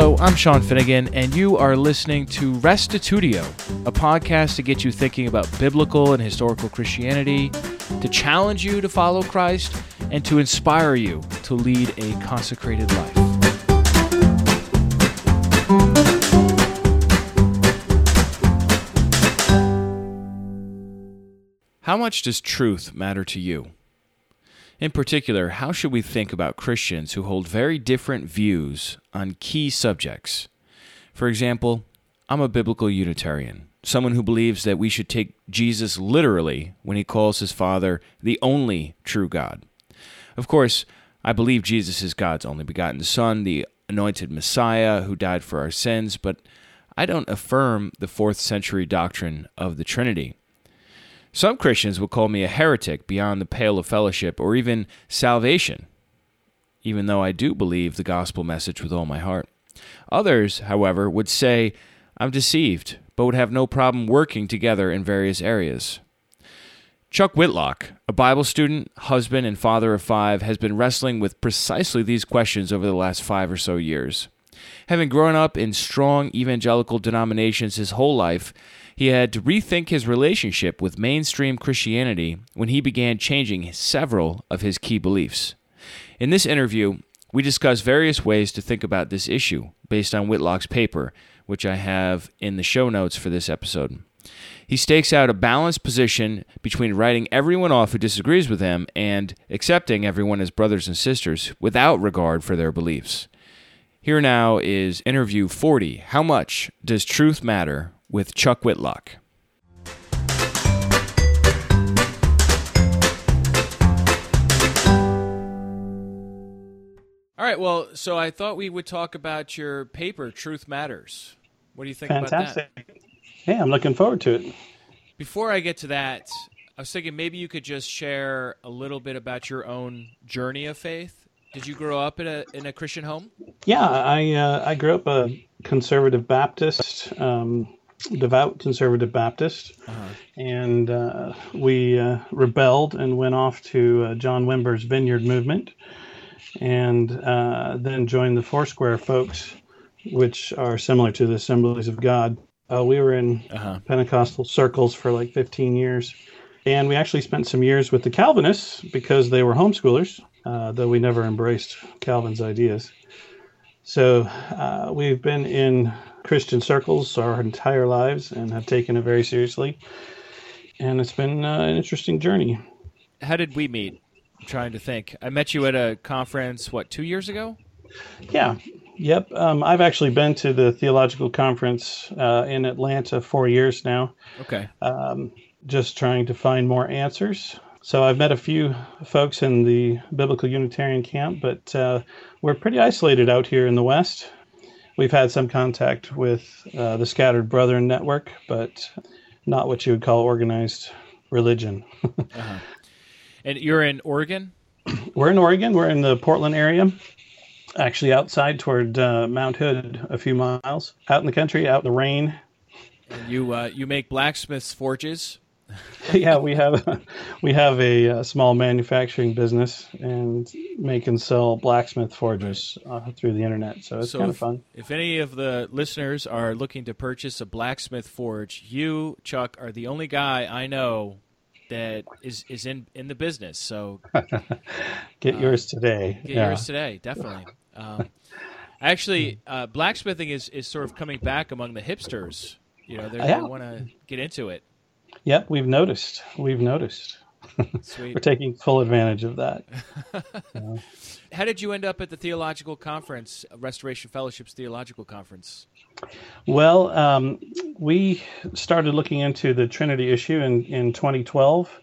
Hello, I'm Sean Finnegan, and you are listening to Restitutio, a podcast to get you thinking about biblical and historical Christianity, to challenge you to follow Christ, and to inspire you to lead a consecrated life. How much does truth matter to you? In particular, how should we think about Christians who hold very different views on key subjects? For example, I'm a biblical Unitarian, someone who believes that we should take Jesus literally when he calls his Father the only true God. Of course, I believe Jesus is God's only begotten Son, the anointed Messiah who died for our sins, but I don't affirm the fourth century doctrine of the Trinity. Some Christians would call me a heretic beyond the pale of fellowship or even salvation, even though I do believe the gospel message with all my heart. Others, however, would say I'm deceived, but would have no problem working together in various areas. Chuck Whitlock, a Bible student, husband, and father of five, has been wrestling with precisely these questions over the last five or so years. Having grown up in strong evangelical denominations his whole life, he had to rethink his relationship with mainstream Christianity when he began changing several of his key beliefs. In this interview, we discuss various ways to think about this issue based on Whitlock's paper, which I have in the show notes for this episode. He stakes out a balanced position between writing everyone off who disagrees with him and accepting everyone as brothers and sisters without regard for their beliefs. Here now is interview 40 How Much Does Truth Matter with Chuck Whitlock. All right, well, so I thought we would talk about your paper, Truth Matters. What do you think Fantastic. about that? Yeah, I'm looking forward to it. Before I get to that, I was thinking maybe you could just share a little bit about your own journey of faith. Did you grow up in a in a Christian home? Yeah, I uh, I grew up a conservative Baptist. Um, devout conservative Baptist, uh-huh. and uh, we uh, rebelled and went off to uh, John Wimber's Vineyard movement, and uh, then joined the Foursquare folks, which are similar to the Assemblies of God. Uh, we were in uh-huh. Pentecostal circles for like 15 years, and we actually spent some years with the Calvinists because they were homeschoolers, uh, though we never embraced Calvin's ideas. So we've been in Christian circles our entire lives and have taken it very seriously. And it's been uh, an interesting journey. How did we meet? I'm trying to think. I met you at a conference, what, two years ago? Yeah. Yep. Um, I've actually been to the theological conference uh, in Atlanta four years now. Okay. Um, just trying to find more answers. So I've met a few folks in the biblical Unitarian camp, but uh, we're pretty isolated out here in the West we've had some contact with uh, the Scattered Brethren Network, but not what you would call organized religion. uh-huh. And you're in Oregon? We're in Oregon. We're in the Portland area, actually outside toward uh, Mount Hood, a few miles out in the country, out in the rain. And you uh, you make blacksmiths forges. yeah, we have we have a, a, uh, small manufacturing business and make and sell blacksmith forges uh, through the internet. So it's so kind of fun. If any of the listeners are looking to purchase a blacksmith forge, you Chuck are the only guy I know that is is in in the business. So get uh, yours today. Get yeah. yours today, definitely. Um, actually, uh, blacksmithing is is sort of coming back among the hipsters. You know, yeah. they want to get into it. Yep, we've noticed. We've noticed. Sweet. We're taking full advantage of that. How did you end up at the theological conference, Restoration Fellowship's theological conference? Well, um, we started looking into the Trinity issue in, in 2012.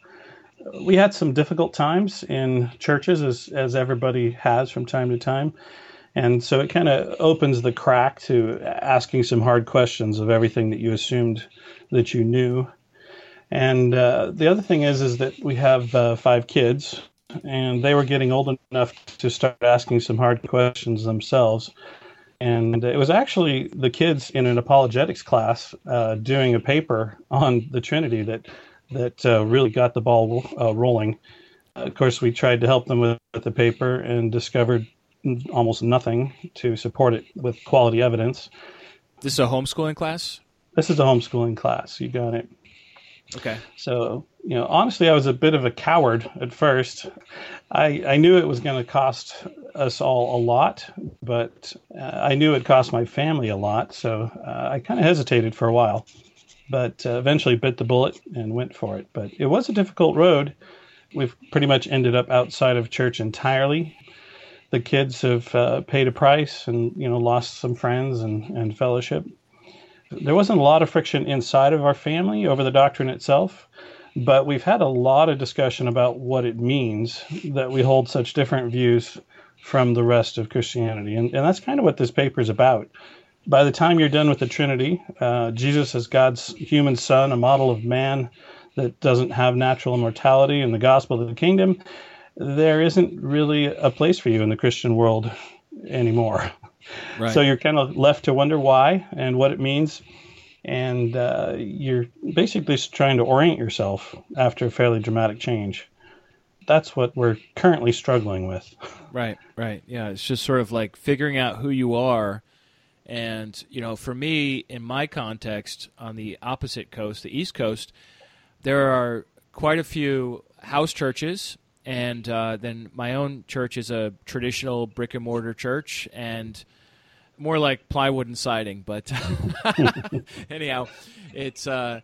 We had some difficult times in churches, as, as everybody has from time to time. And so it kind of opens the crack to asking some hard questions of everything that you assumed that you knew. And uh, the other thing is, is that we have uh, five kids, and they were getting old enough to start asking some hard questions themselves. And it was actually the kids in an apologetics class uh, doing a paper on the Trinity that that uh, really got the ball uh, rolling. Of course, we tried to help them with, with the paper and discovered almost nothing to support it with quality evidence. This is a homeschooling class? This is a homeschooling class. You got it. Okay. So, you know, honestly, I was a bit of a coward at first. I, I knew it was going to cost us all a lot, but uh, I knew it cost my family a lot. So uh, I kind of hesitated for a while, but uh, eventually bit the bullet and went for it. But it was a difficult road. We've pretty much ended up outside of church entirely. The kids have uh, paid a price and, you know, lost some friends and, and fellowship there wasn't a lot of friction inside of our family over the doctrine itself, but we've had a lot of discussion about what it means that we hold such different views from the rest of Christianity. And, and that's kind of what this paper is about. By the time you're done with the Trinity, uh, Jesus as God's human son, a model of man that doesn't have natural immortality, and the gospel of the kingdom, there isn't really a place for you in the Christian world anymore. Right. So you're kind of left to wonder why and what it means. And uh, you're basically trying to orient yourself after a fairly dramatic change. That's what we're currently struggling with. Right, right. Yeah, it's just sort of like figuring out who you are. And, you know, for me, in my context, on the opposite coast, the East Coast, there are quite a few house churches and uh, then my own church is a traditional brick and mortar church and more like plywood and siding but anyhow it's uh,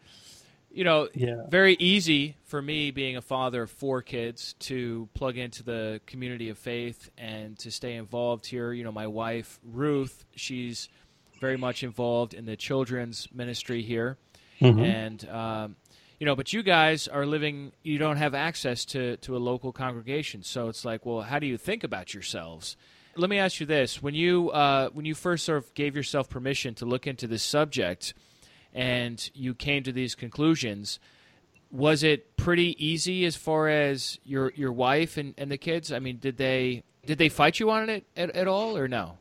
you know yeah. very easy for me being a father of four kids to plug into the community of faith and to stay involved here you know my wife ruth she's very much involved in the children's ministry here mm-hmm. and um, you know, but you guys are living, you don't have access to, to a local congregation. So it's like, well, how do you think about yourselves? Let me ask you this: when you uh, when you first sort of gave yourself permission to look into this subject, and you came to these conclusions, was it pretty easy as far as your your wife and, and the kids? I mean, did they did they fight you on it at, at all, or no?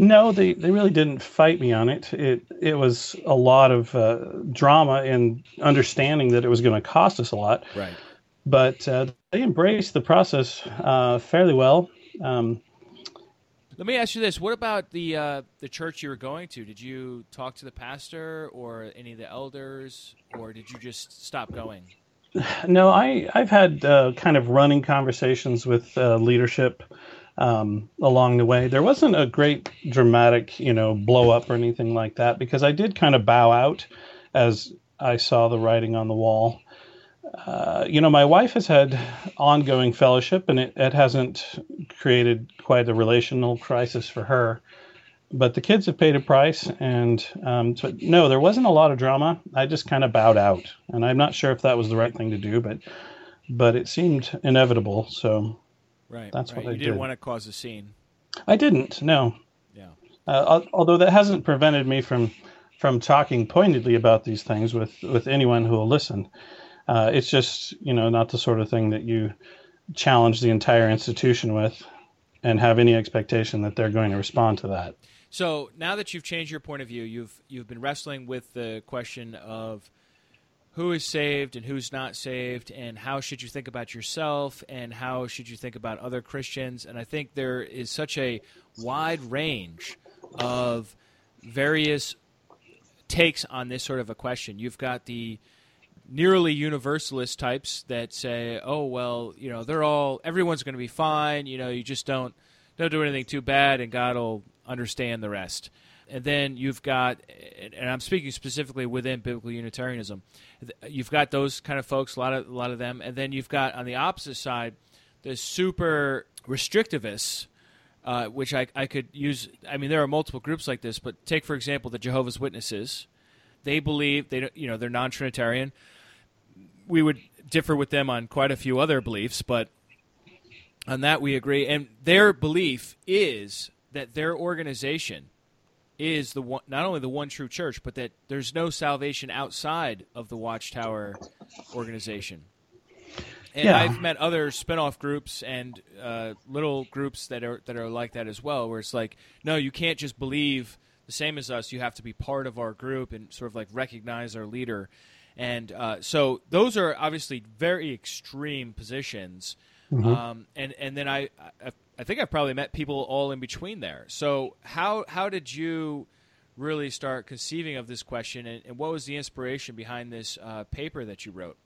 No, they, they really didn't fight me on it. It it was a lot of uh, drama and understanding that it was going to cost us a lot. Right. But uh, they embraced the process uh, fairly well. Um, Let me ask you this: What about the uh, the church you were going to? Did you talk to the pastor or any of the elders, or did you just stop going? No, I I've had uh, kind of running conversations with uh, leadership um, along the way. There wasn't a great dramatic, you know, blow up or anything like that because I did kind of bow out as I saw the writing on the wall. Uh, you know, my wife has had ongoing fellowship, and it, it hasn't created quite a relational crisis for her. But the kids have paid a price, and um, so no, there wasn't a lot of drama. I just kind of bowed out, and I'm not sure if that was the right thing to do, but but it seemed inevitable. So Right. That's right. what I you did. didn't want to cause a scene. I didn't. No. Yeah. Uh, although that hasn't prevented me from from talking pointedly about these things with with anyone who will listen. Uh, it's just you know not the sort of thing that you challenge the entire institution with and have any expectation that they're going to respond to that. So now that you've changed your point of view, you've you've been wrestling with the question of who is saved and who's not saved, and how should you think about yourself, and how should you think about other Christians. And I think there is such a wide range of various takes on this sort of a question. You've got the nearly universalist types that say, "Oh well, you know, they're all everyone's going to be fine. You know, you just don't don't do anything too bad, and God will understand the rest." And then you've got, and I'm speaking specifically within biblical Unitarianism, you've got those kind of folks, a lot of a lot of them, and then you've got on the opposite side the super restrictivists, uh, which I, I could use. I mean, there are multiple groups like this, but take for example the Jehovah's Witnesses. They believe they you know they're non-Trinitarian. We would differ with them on quite a few other beliefs, but on that we agree. And their belief is that their organization is the one, not only the one true church, but that there's no salvation outside of the Watchtower organization. And yeah. I've met other spin-off groups and uh, little groups that are that are like that as well, where it's like, no, you can't just believe the same as us. You have to be part of our group and sort of like recognize our leader. And uh, so those are obviously very extreme positions. Mm-hmm. Um, and and then I, I I think I've probably met people all in between there. So how how did you really start conceiving of this question, and, and what was the inspiration behind this uh, paper that you wrote?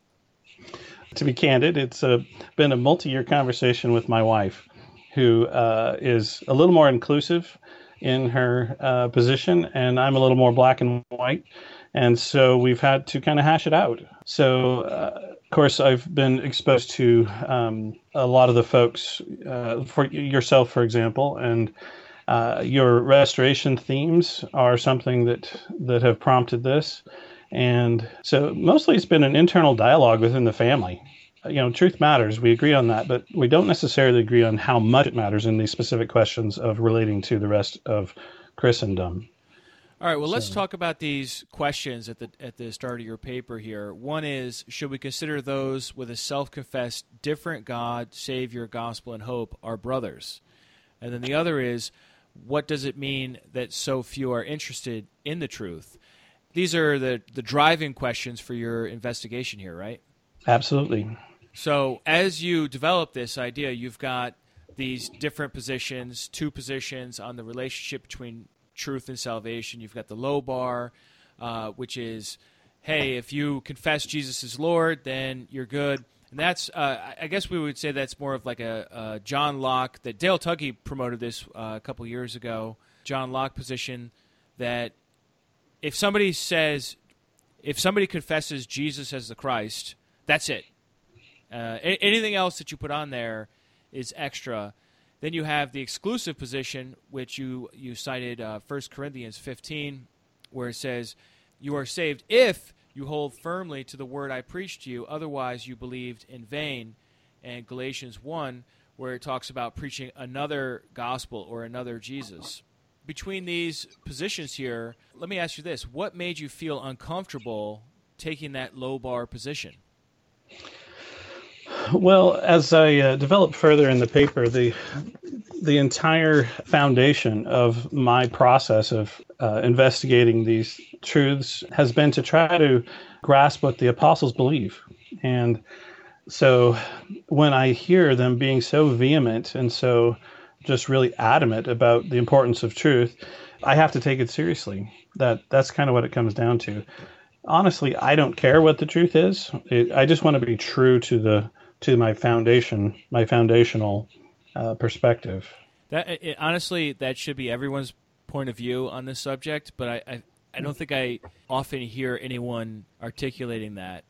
To be candid, it's a, been a multi-year conversation with my wife, who uh, is a little more inclusive in her uh, position, and I'm a little more black and white. And so we've had to kind of hash it out. So, uh, course, I've been exposed to um, a lot of the folks, uh, for yourself, for example, and uh, your restoration themes are something that that have prompted this. And so mostly it's been an internal dialogue within the family. You know, truth matters. We agree on that, but we don't necessarily agree on how much it matters in these specific questions of relating to the rest of Christendom. All right. Well, so. let's talk about these questions at the at the start of your paper here. One is: Should we consider those with a self-confessed different God, Savior, gospel, and hope our brothers? And then the other is: What does it mean that so few are interested in the truth? These are the the driving questions for your investigation here, right? Absolutely. So, as you develop this idea, you've got these different positions, two positions on the relationship between truth and salvation. You've got the low bar, uh, which is, hey, if you confess Jesus is Lord, then you're good. And that's, uh, I guess we would say that's more of like a, a John Locke, that Dale Tuggy promoted this uh, a couple years ago, John Locke position that if somebody says, if somebody confesses Jesus as the Christ, that's it. Uh, anything else that you put on there is extra. Then you have the exclusive position, which you you cited uh, 1 Corinthians 15, where it says, "You are saved if you hold firmly to the word I preached to you; otherwise, you believed in vain." And Galatians 1, where it talks about preaching another gospel or another Jesus. Between these positions here, let me ask you this: What made you feel uncomfortable taking that low bar position? Well, as I uh, developed further in the paper, the the entire foundation of my process of uh, investigating these truths has been to try to grasp what the apostles believe, and so when I hear them being so vehement and so just really adamant about the importance of truth, I have to take it seriously. That that's kind of what it comes down to. Honestly, I don't care what the truth is. It, I just want to be true to the to my foundation, my foundational uh, perspective. That it, honestly, that should be everyone's point of view on this subject, but I, I, I don't think I often hear anyone articulating that.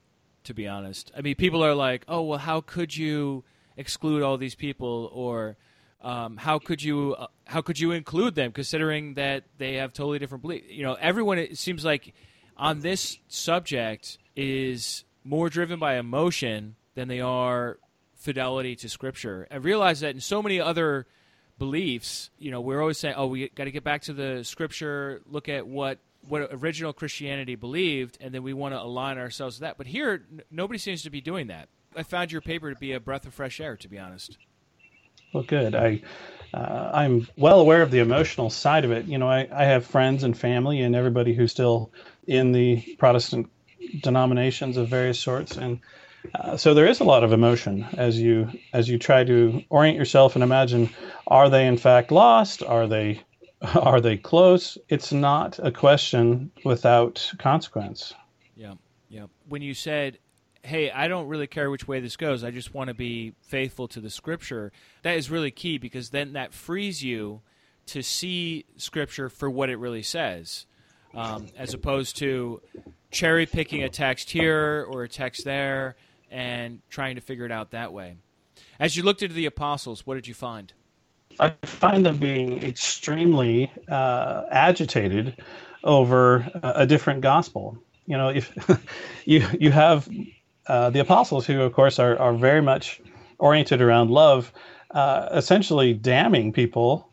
To be honest, I mean, people are like, "Oh, well, how could you exclude all these people?" or um, how could you uh, how could you include them considering that they have totally different beliefs you know everyone it seems like on this subject is more driven by emotion than they are fidelity to Scripture. And realize that in so many other beliefs, you know, we're always saying, "Oh, we got to get back to the Scripture, look at what what original Christianity believed, and then we want to align ourselves with that." But here, n- nobody seems to be doing that. I found your paper to be a breath of fresh air, to be honest. Well, good. I uh, I'm well aware of the emotional side of it. You know, I, I have friends and family and everybody who's still in the Protestant denominations of various sorts, and uh, so there is a lot of emotion as you as you try to orient yourself and imagine are they in fact lost? Are they are they close? It's not a question without consequence. Yeah yeah. When you said hey i don't really care which way this goes i just want to be faithful to the scripture that is really key because then that frees you to see scripture for what it really says um, as opposed to cherry picking a text here or a text there and trying to figure it out that way. As you looked into the apostles, what did you find? I find them being extremely uh, agitated over a different gospel. You know, if you you have uh, the apostles, who of course are are very much oriented around love, uh, essentially damning people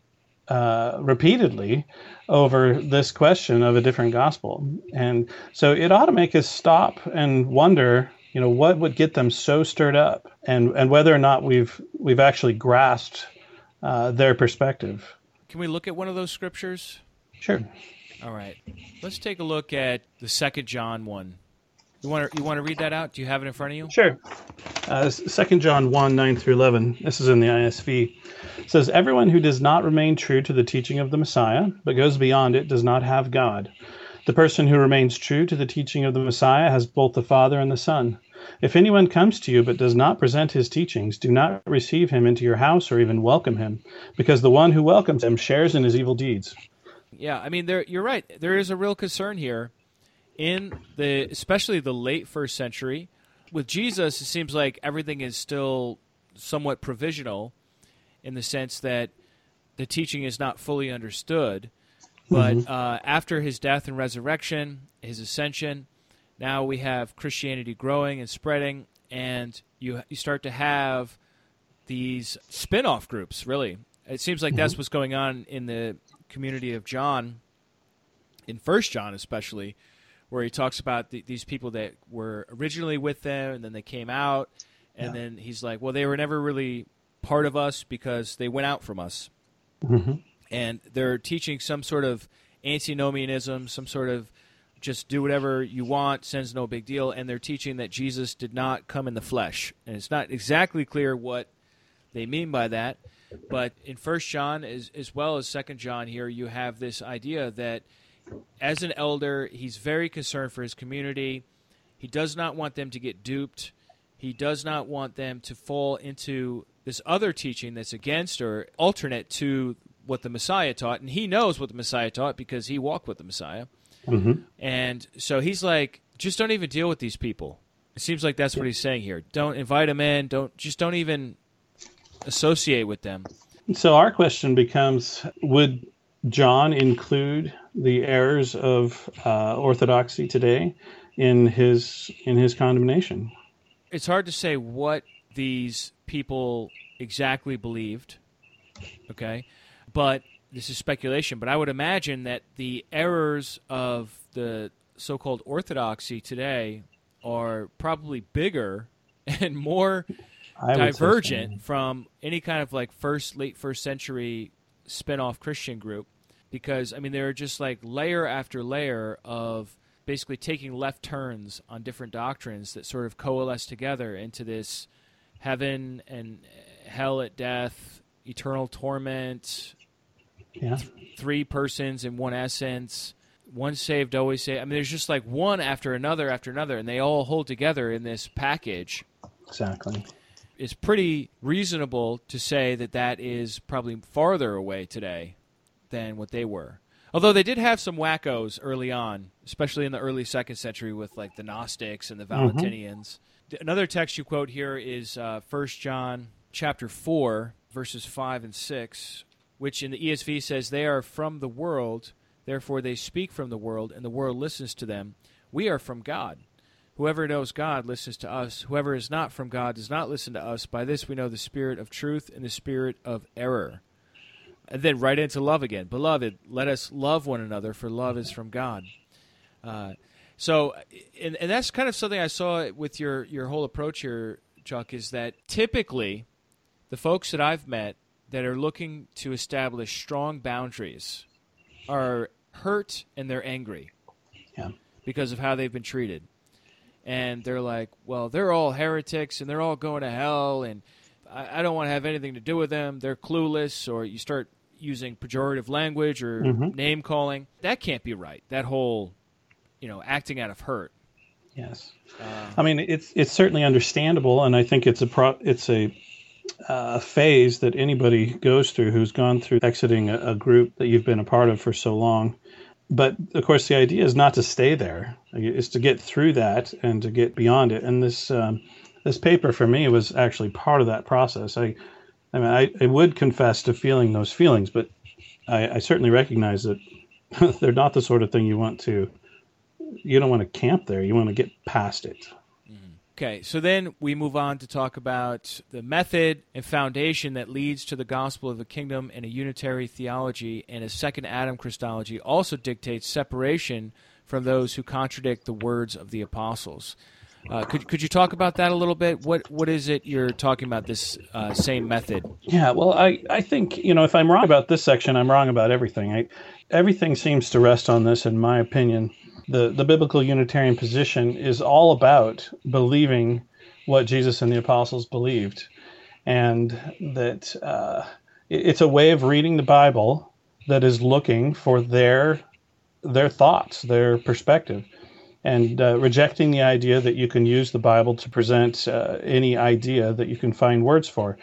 uh, repeatedly over this question of a different gospel, and so it ought to make us stop and wonder you know what would get them so stirred up and and whether or not we've we've actually grasped uh, their perspective can we look at one of those scriptures sure all right let's take a look at the second john one You want to you want to read that out? Do you have it in front of you? Sure. Uh, John 1 9 through 11. This is in the ISV. It says, Everyone who does not remain true to the teaching of the Messiah, but goes beyond it, does not have God. The person who remains true to the teaching of the Messiah has both the Father and the Son. If anyone comes to you but does not present his teachings, do not receive him into your house or even welcome him, because the one who welcomes him shares in his evil deeds. Yeah, I mean, there you're right. There is a real concern here in the especially the late first century with Jesus, it seems like everything is still somewhat provisional in the sense that the teaching is not fully understood. But mm-hmm. uh, after his death and resurrection, his ascension, now we have Christianity growing and spreading, and you you start to have these spin-off groups. Really, it seems like mm-hmm. that's what's going on in the community of John, in First John especially, where he talks about the, these people that were originally with them and then they came out, and yeah. then he's like, well, they were never really part of us because they went out from us, mm-hmm. And they're teaching some sort of antinomianism, some sort of just do whatever you want, sin's no big deal, and they're teaching that Jesus did not come in the flesh, and it's not exactly clear what they mean by that. But in First John, as, as well as Second John, here you have this idea that as an elder, he's very concerned for his community. He does not want them to get duped. He does not want them to fall into this other teaching that's against or alternate to what the Messiah taught. And he knows what the Messiah taught because he walked with the Messiah. Mm-hmm. And so he's like, just don't even deal with these people. It seems like that's what he's saying here. Don't invite them in. Don't just don't even associate with them. So our question becomes: Would John include the errors of uh, orthodoxy today in his in his condemnation. It's hard to say what these people exactly believed. Okay, but this is speculation. But I would imagine that the errors of the so-called orthodoxy today are probably bigger and more divergent so. from any kind of like first late first century spin-off Christian group because I mean there are just like layer after layer of basically taking left turns on different doctrines that sort of coalesce together into this heaven and hell at death, eternal torment, yeah. th- three persons in one essence, one saved, always saved. I mean, there's just like one after another after another, and they all hold together in this package. Exactly. It's pretty reasonable to say that that is probably farther away today than what they were. Although they did have some wackos early on, especially in the early second century with like the Gnostics and the mm-hmm. Valentinians. Mm-hmm. Another text you quote here is uh, 1 John chapter 4, verses 5 and 6, which in the ESV says, They are from the world, therefore they speak from the world, and the world listens to them. We are from God. Whoever knows God listens to us. Whoever is not from God does not listen to us. By this we know the spirit of truth and the spirit of error and then right into love again. Beloved, let us love one another, for love is from God. Uh, so, and, and that's kind of something I saw with your, your whole approach here, Chuck, is that typically the folks that I've met that are looking to establish strong boundaries are hurt and they're angry yeah. because of how they've been treated. And they're like, well, they're all heretics and they're all going to hell and I, I don't want to have anything to do with them. They're clueless, or you start using pejorative language or mm-hmm. name calling. That can't be right. That whole, you know, acting out of hurt. Yes, uh, I mean it's it's certainly understandable, and I think it's a pro, it's a uh, phase that anybody goes through who's gone through exiting a, a, group that you've been a part of for so long. But of course, the idea is not to stay there; is to get through that and to get beyond it. And this um, this paper for me was actually part of that process. I I mean, I, I would confess to feeling those feelings, but I, I certainly recognize that they're not the sort of thing you want to. You don't want to camp there. You want to get past it. Okay, so then we move on to talk about the method and foundation that leads to the gospel of the kingdom and a unitary theology and a second Adam Christology also dictates separation from those who contradict the words of the apostles. Uh, could could you talk about that a little bit? What what is it you're talking about? This uh, same method? Yeah, well, I I think you know if I'm wrong about this section, I'm wrong about everything. I, everything seems to rest on this, in my opinion. The, the biblical Unitarian position is all about believing what Jesus and the apostles believed. And that uh, it's a way of reading the Bible that is looking for their their thoughts, their perspective, and uh, rejecting the idea that you can use the Bible to present uh, any idea that you can find words for.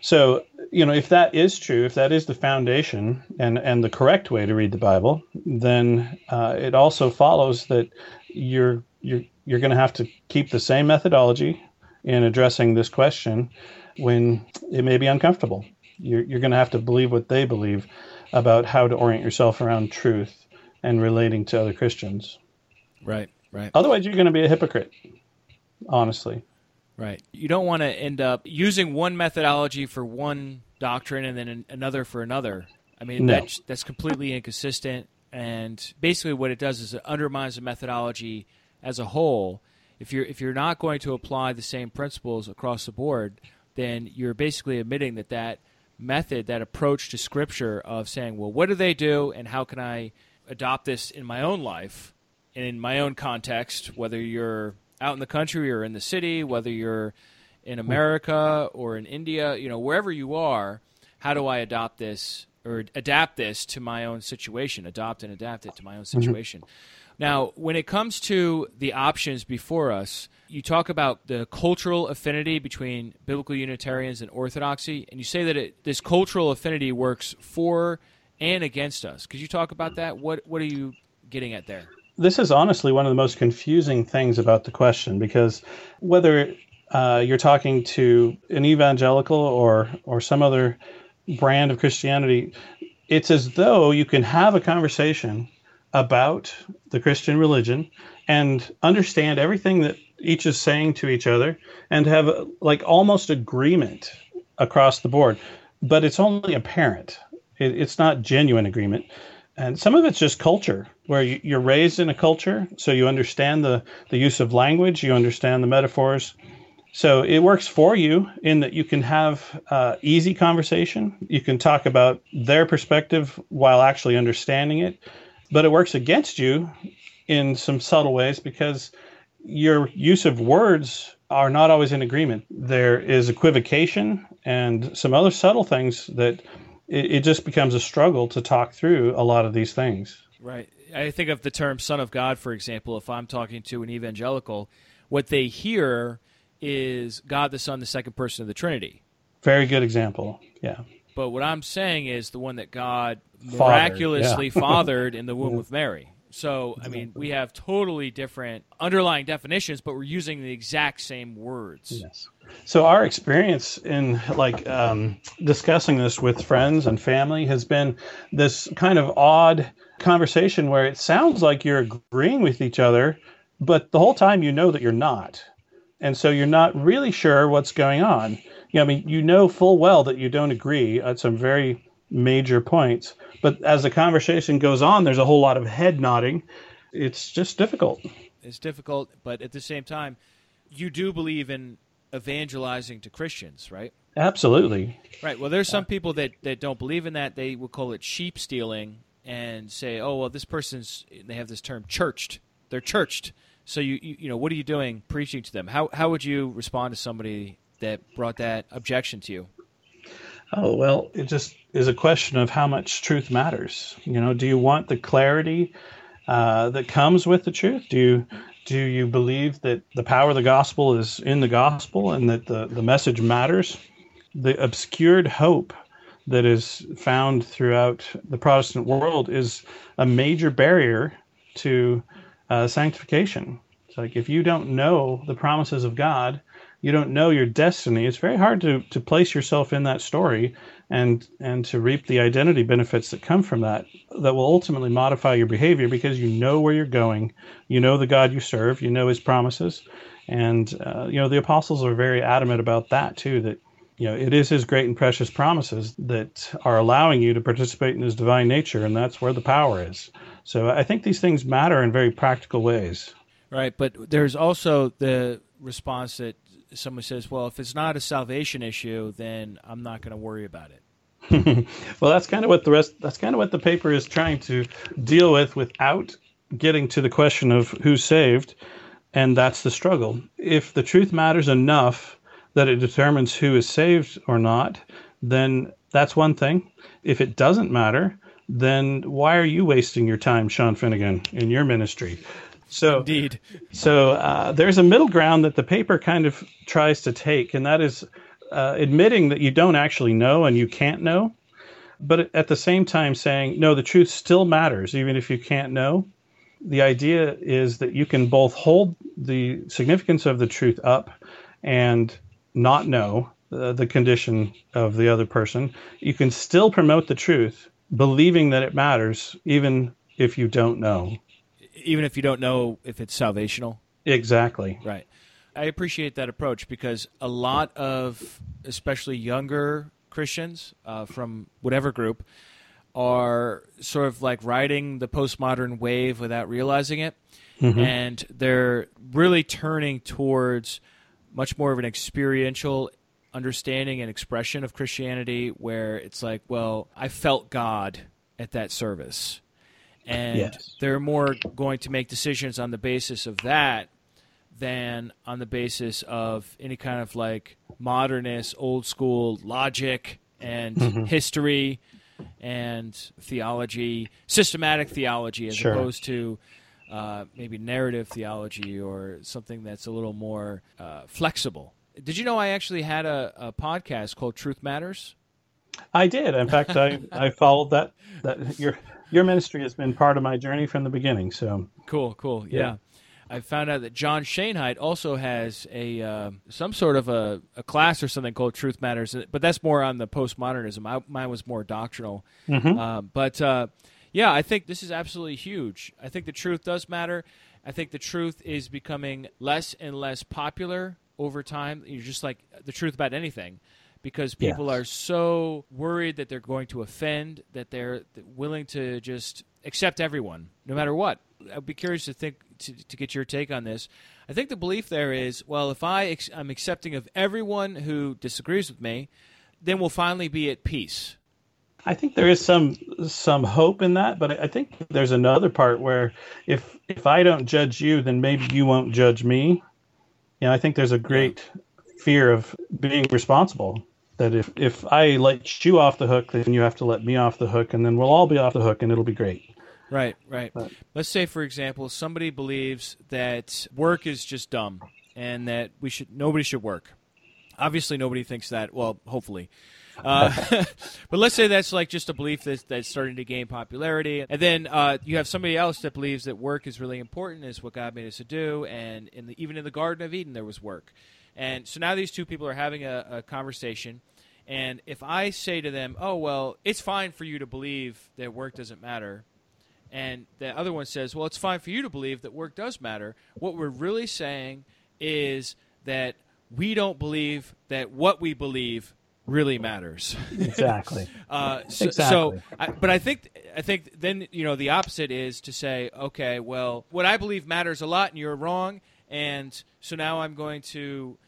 So, you know, if that is true, if that is the foundation and, and the correct way to read the Bible, then uh, it also follows that you're you're you're going to have to keep the same methodology in addressing this question when it may be uncomfortable. You're, you're going to have to believe what they believe about how to orient yourself around truth and relating to other Christians. Right, right. Otherwise, you're going to be a hypocrite, honestly. Right. You don't want to end up using one methodology for one doctrine and then another for another. I mean, no. that's, that's completely inconsistent. And basically, what it does is it undermines the methodology as a whole. If you're if you're not going to apply the same principles across the board, then you're basically admitting that that method, that approach to Scripture of saying, well, what do they do, and how can I adopt this in my own life and in my own context, whether you're out in the country or in the city, whether you're in America or in India, you know, wherever you are, how do I adopt this or adapt this to my own situation, adopt and adapt it to my own mm-hmm. situation? Mm-hmm. Now, when it comes to the options before us, you talk about the cultural affinity between biblical Unitarians and Orthodoxy, and you say that it, this cultural affinity works for and against us. Could you talk about that? What What are you getting at there? This is honestly one of the most confusing things about the question because whether uh, you're talking to an evangelical or or some other brand of Christianity, it's as though you can have a conversation about the Christian religion and understand everything that each is saying to each other and have like almost agreement across the board. But it's only apparent. It, it's not genuine agreement. And some of it's just culture, where you, are raised in a culture, so you understand the, the use of language, you understand the metaphors. So it works for you in that you can have uh, easy conversation. You can talk about their perspective while actually understanding it. But it works against you in some subtle ways because your use of words are not always in agreement. There is equivocation and some other subtle things that it, it just becomes a struggle to talk through a lot of these things. Right. I think of the term Son of God, for example. If I'm talking to an evangelical, what they hear is God the Son, the second person of the Trinity. Very good example. Yeah. But what I'm saying is the one that God miraculously fathered, yeah. fathered in the womb of Mary. So, I mean, we have totally different underlying definitions, but we're using the exact same words. Yes. So, our experience in like um, discussing this with friends and family has been this kind of odd conversation where it sounds like you're agreeing with each other, but the whole time you know that you're not. And so you're not really sure what's going on. You know, I mean, you know full well that you don't agree at some very major points. But as the conversation goes on, there's a whole lot of head nodding. It's just difficult. It's difficult, but at the same time, you do believe in evangelizing to Christians, right? Absolutely. Right. Well, there's some people that, that don't believe in that. They will call it sheep stealing and say, oh, well, this person's, they have this term, churched. They're churched. So, you, you, you know, what are you doing preaching to them? How, how would you respond to somebody that brought that objection to you? Oh, well, it just is a question of how much truth matters. You know, do you want the clarity uh, that comes with the truth? Do you do you believe that the power of the gospel is in the gospel and that the, the message matters? The obscured hope that is found throughout the Protestant world is a major barrier to uh, sanctification. It's like if you don't know the promises of God, you don't know your destiny, it's very hard to, to place yourself in that story and and to reap the identity benefits that come from that that will ultimately modify your behavior because you know where you're going you know the god you serve you know his promises and uh, you know the apostles are very adamant about that too that you know it is his great and precious promises that are allowing you to participate in his divine nature and that's where the power is so i think these things matter in very practical ways right but there's also the response that someone says, "Well, if it's not a salvation issue, then I'm not going to worry about it." well, that's kind of what the rest. That's kind of what the paper is trying to deal with, without getting to the question of who's saved, and that's the struggle. If the truth matters enough that it determines who is saved or not, then that's one thing. If it doesn't matter, then why are you wasting your time, Sean Finnegan, in your ministry? So, Indeed. So uh, there's a middle ground that the paper kind of tries to take, and that is uh, admitting that you don't actually know and you can't know, but at the same time saying, no, the truth still matters, even if you can't know. The idea is that you can both hold the significance of the truth up and not know uh, the condition of the other person. You can still promote the truth, believing that it matters, even if you don't know. Even if you don't know if it's salvational? Exactly. Right. I appreciate that approach because a lot of, especially younger Christians uh, from whatever group, are sort of like riding the postmodern wave without realizing it. Mm-hmm. And they're really turning towards much more of an experiential understanding and expression of Christianity where it's like, well, I felt God at that service. And yes. they're more going to make decisions on the basis of that than on the basis of any kind of like modernist, old school logic and mm-hmm. history and theology, systematic theology, as sure. opposed to uh, maybe narrative theology or something that's a little more uh, flexible. Did you know I actually had a, a, podcast called Truth Matters? I did. In fact, I, I followed that. That your your ministry has been part of my journey from the beginning. So cool, cool, yeah. yeah. I found out that John Schoenheit also has a uh, some sort of a, a, class or something called Truth Matters, but that's more on the postmodernism. I, mine was more doctrinal. Mm-hmm. Uh, but uh, yeah, I think this is absolutely huge. I think the truth does matter. I think the truth is becoming less and less popular over time. You're just like uh, the truth about anything because people yes. are so worried that they're going to offend that they're willing to just accept everyone no matter what. I'd be curious to think to, to get your take on this. I think the belief there is, well, if I ex- I'm accepting of everyone who disagrees with me, then we'll finally be at peace. I think there is some some hope in that, but I think there's another part where if if I don't judge you, then maybe you won't judge me. You know, I think there's a great fear of being responsible. That if if I let you off the hook, then you have to let me off the hook, and then we'll all be off the hook, and it'll be great. Right, right. But, Let's say, for example, somebody believes that work is just dumb and that we should nobody should work. Obviously, nobody thinks that. Well, hopefully. Uh, but let's say that's like just a belief that's, that's starting to gain popularity, and then uh, you have somebody else that believes that work is really important, is what God made us to do, and in the, even in the Garden of Eden there was work, and so now these two people are having a, a conversation, and if I say to them, "Oh well, it's fine for you to believe that work doesn't matter," and the other one says, well, it's fine for you to believe that work does matter. What we're really saying is that we don't believe that what we believe really matters. Exactly. uh, so, exactly. So, I, but I think I think then you know the opposite is to say, okay, well, what I believe matters a lot, and you're wrong, and so now I'm going to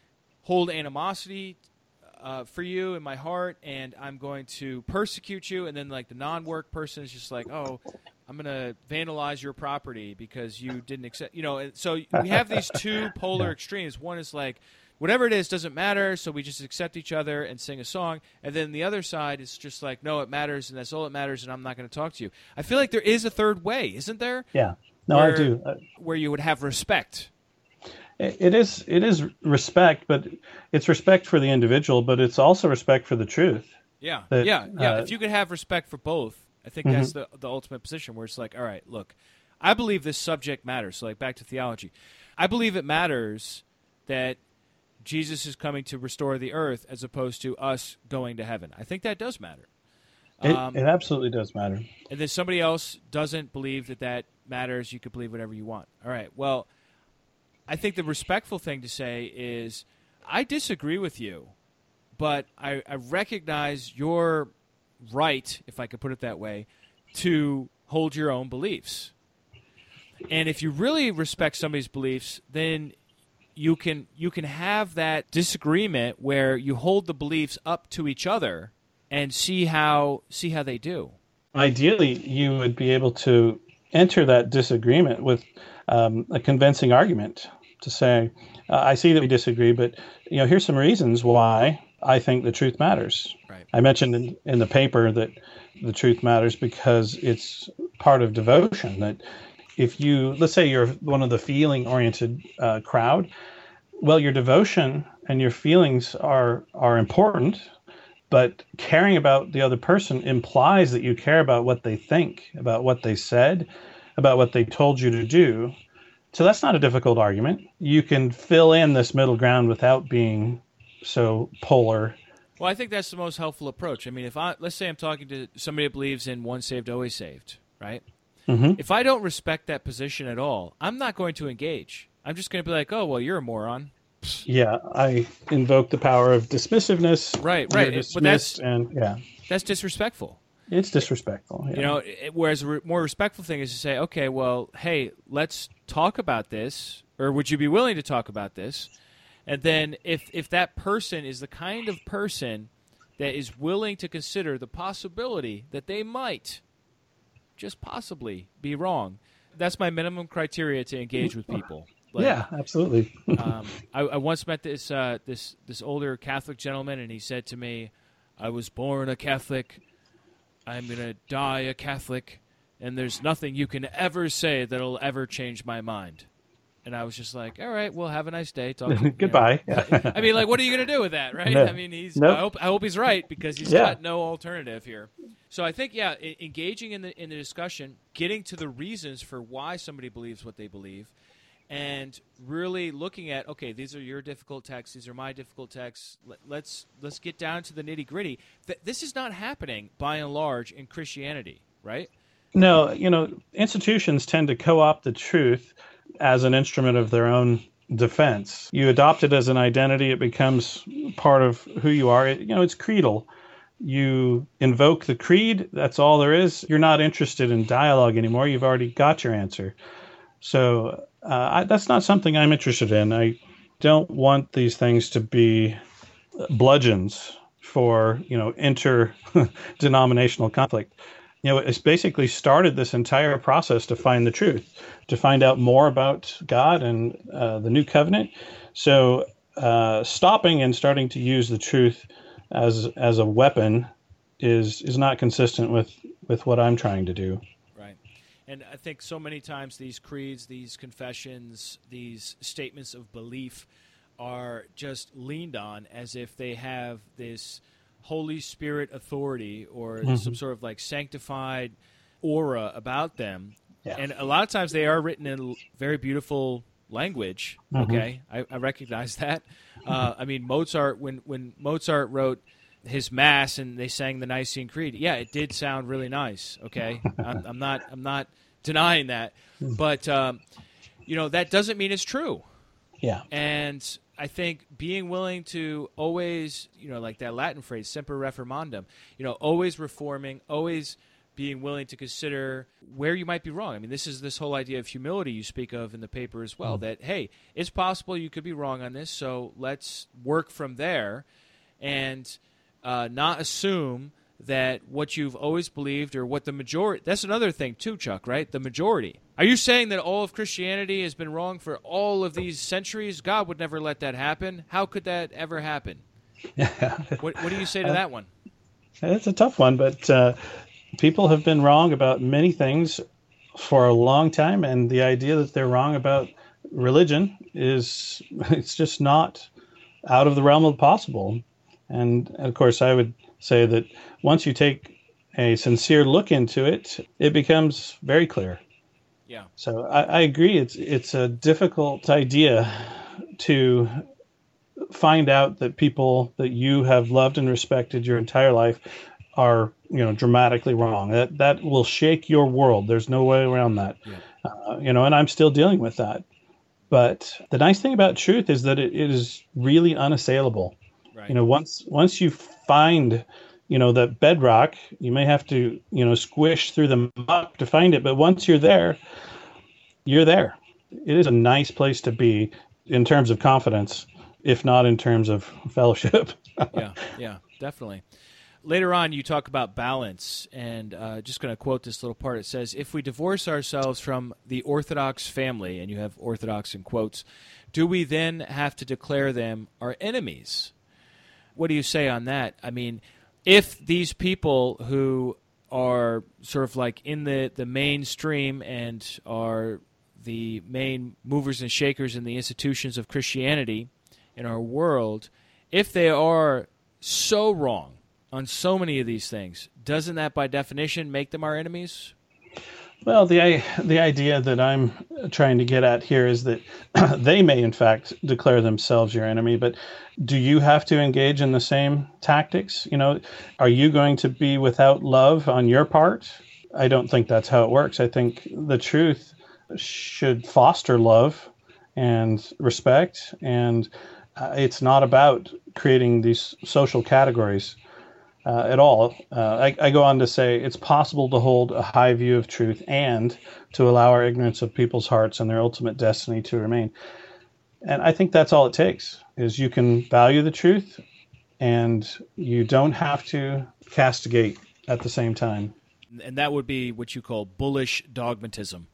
hold animosity uh, for you in my heart, and I'm going to persecute you. And then like the non-work person is just like, oh, I'm going to vandalize your property because you didn't accept. You know, so we have these two polar extremes. One is like, whatever it is doesn't matter, so we just accept each other and sing a song. And then the other side is just like, no, it matters, and that's all that matters, and I'm not going to talk to you. I feel like there is a third way, isn't there? Yeah. No, where, I do. Where you would have respect. It is. It is respect, but it's respect for the individual, but it's also respect for the truth. Yeah. That, yeah. Yeah. Uh, if you could have respect for both, I think mm-hmm. that's the the ultimate position where it's like, all right, look, I believe this subject matters. So, like back to theology, I believe it matters that Jesus is coming to restore the earth as opposed to us going to heaven. I think that does matter. It, um, it absolutely does matter. And then somebody else doesn't believe that that matters. You could believe whatever you want. All right. Well, I think the respectful thing to say is, I disagree with you, but I, I recognize your right, if I could put it that way, to hold your own beliefs. And if you really respect somebody's beliefs, then you can you can have that disagreement where you hold the beliefs up to each other and see how see how they do. Ideally, you would be able to enter that disagreement with um, a convincing argument to say, uh, I see that we disagree, but you know, here's some reasons why I think the truth matters. Right. I mentioned in, in the paper that the truth matters because it's part of devotion. That if you, let's say you're one of the feeling oriented uh, crowd, well, your devotion and your feelings are are important, but caring about the other person implies that you care about what they think, about what they said, about what they told you to do. So that's not a difficult argument. You can fill in this middle ground without being so polar. Well, I think that's the most helpful approach. I mean, if I let's say I'm talking to somebody who believes in once saved, always saved, right? Mm-hmm. If I don't respect that position at all, I'm not going to engage. I'm just going to be like, "Oh, well, you're a moron." Yeah, I invoke the power of dismissiveness. Right, right. But that's and yeah, that's disrespectful. it's disrespectful. Yeah. You know, it, whereas a re- more respectful thing is to say, "Okay, well, hey, let's talk about this, or would you be willing to talk about this?" And then if if that person is the kind of person that is willing to consider the possibility that they might just possibly be wrong, that's my minimum criteria to engage with people. Like, yeah, absolutely. um, I, I once met this uh, this this older Catholic gentleman, and he said to me, "I was born a Catholic. I'm gonna die a Catholic, and there's nothing you can ever say that'll ever change my mind." And I was just like, "All right, well, have a nice day. Talk to, you know." Goodbye. I mean, like, what are you gonna do with that, right? No. I mean, he's. Nope. I hope I hope he's right because he's Yeah. got no alternative here. So I think, yeah, engaging in the in the discussion, getting to the reasons for why somebody believes what they believe, and really looking at okay, these are your difficult texts, these are my difficult texts. Let, let's let's get down to the nitty gritty. Th- this is not happening by and large in Christianity, right? No, you know, institutions tend to co-opt the truth as an instrument of their own defense. You adopt it as an identity; it becomes part of who you are. It, you know, it's creedal. You invoke the creed. That's all there is. You're not interested in dialogue anymore. You've already got your answer. So uh, I, that's not something I'm interested in. I don't want these things to be bludgeons for you know inter-denominational conflict. You know, it's basically started this entire process to find the truth, to find out more about God and uh, the new covenant. So uh, stopping and starting to use the truth as as a weapon is is not consistent with with what I'm trying to do. Right. And I think so many times these creeds, these confessions, these statements of belief are just leaned on as if they have this Holy Spirit authority or some sort of like sanctified aura about them. Yeah. And a lot of times they are written in very beautiful language. Okay, I, I recognize that. Uh, I mean, Mozart when when Mozart wrote his mass and they sang the Nicene Creed, yeah, it did sound really nice. Okay, I'm, I'm not I'm not denying that, but um, you know that doesn't mean it's true. Yeah. And I think being willing to always, you know, like that Latin phrase, semper reformandum, you know, always reforming, always being willing to consider where you might be wrong. I mean, this is this whole idea of humility you speak of in the paper as well. That hey, it's possible you could be wrong on this, so let's work from there, and uh, not assume that what you've always believed or what the majority. That's another thing too, Chuck. Right? The majority. Are you saying that all of Christianity has been wrong for all of these centuries? God would never let that happen. How could that ever happen? What, what do you say to that one? It's a tough one, but uh, people have been wrong about many things for a long time, and the idea that they're wrong about religion is it's just not out of the realm of possible. And of course, I would say that once you take a sincere look into it, it becomes very clear. Yeah. So I, I agree. It's it's a difficult idea to find out that people that you have loved and respected your entire life are you know dramatically wrong. That that will shake your world. There's no way around that. Yeah. Uh, you know, and I'm still dealing with that. But the nice thing about truth is that it, it is really unassailable. Right. You know, once once you find you know that bedrock, you may have to you know squish through the muck to find it. But once you're there, you're there. It is a nice place to be in terms of confidence, if not in terms of fellowship. yeah, yeah, definitely. later on, you talk about balance, and uh, just going to quote this little part. It says, "If we divorce ourselves from the Orthodox family, and you have Orthodox in quotes, do we then have to declare them our enemies?" What do you say on that? I mean, if these people who are sort of like in the, the mainstream and are the main movers and shakers in the institutions of Christianity in our world, if they are so wrong on so many of these things, doesn't that by definition make them our enemies? Well, the the idea that I'm trying to get at here is that they may, in fact, declare themselves your enemy. But do you have to engage in the same tactics? You know, are you going to be without love on your part? I don't think that's how it works. I think the truth should foster love and respect, and uh, it's not about creating these social categories uh, at all. Uh, I, I, go on to say it's possible to hold a high view of truth and to allow our ignorance of people's hearts and their ultimate destiny to remain. And I think that's all it takes is you can value the truth and you don't have to castigate at the same time. And that would be what you call bullish dogmatism.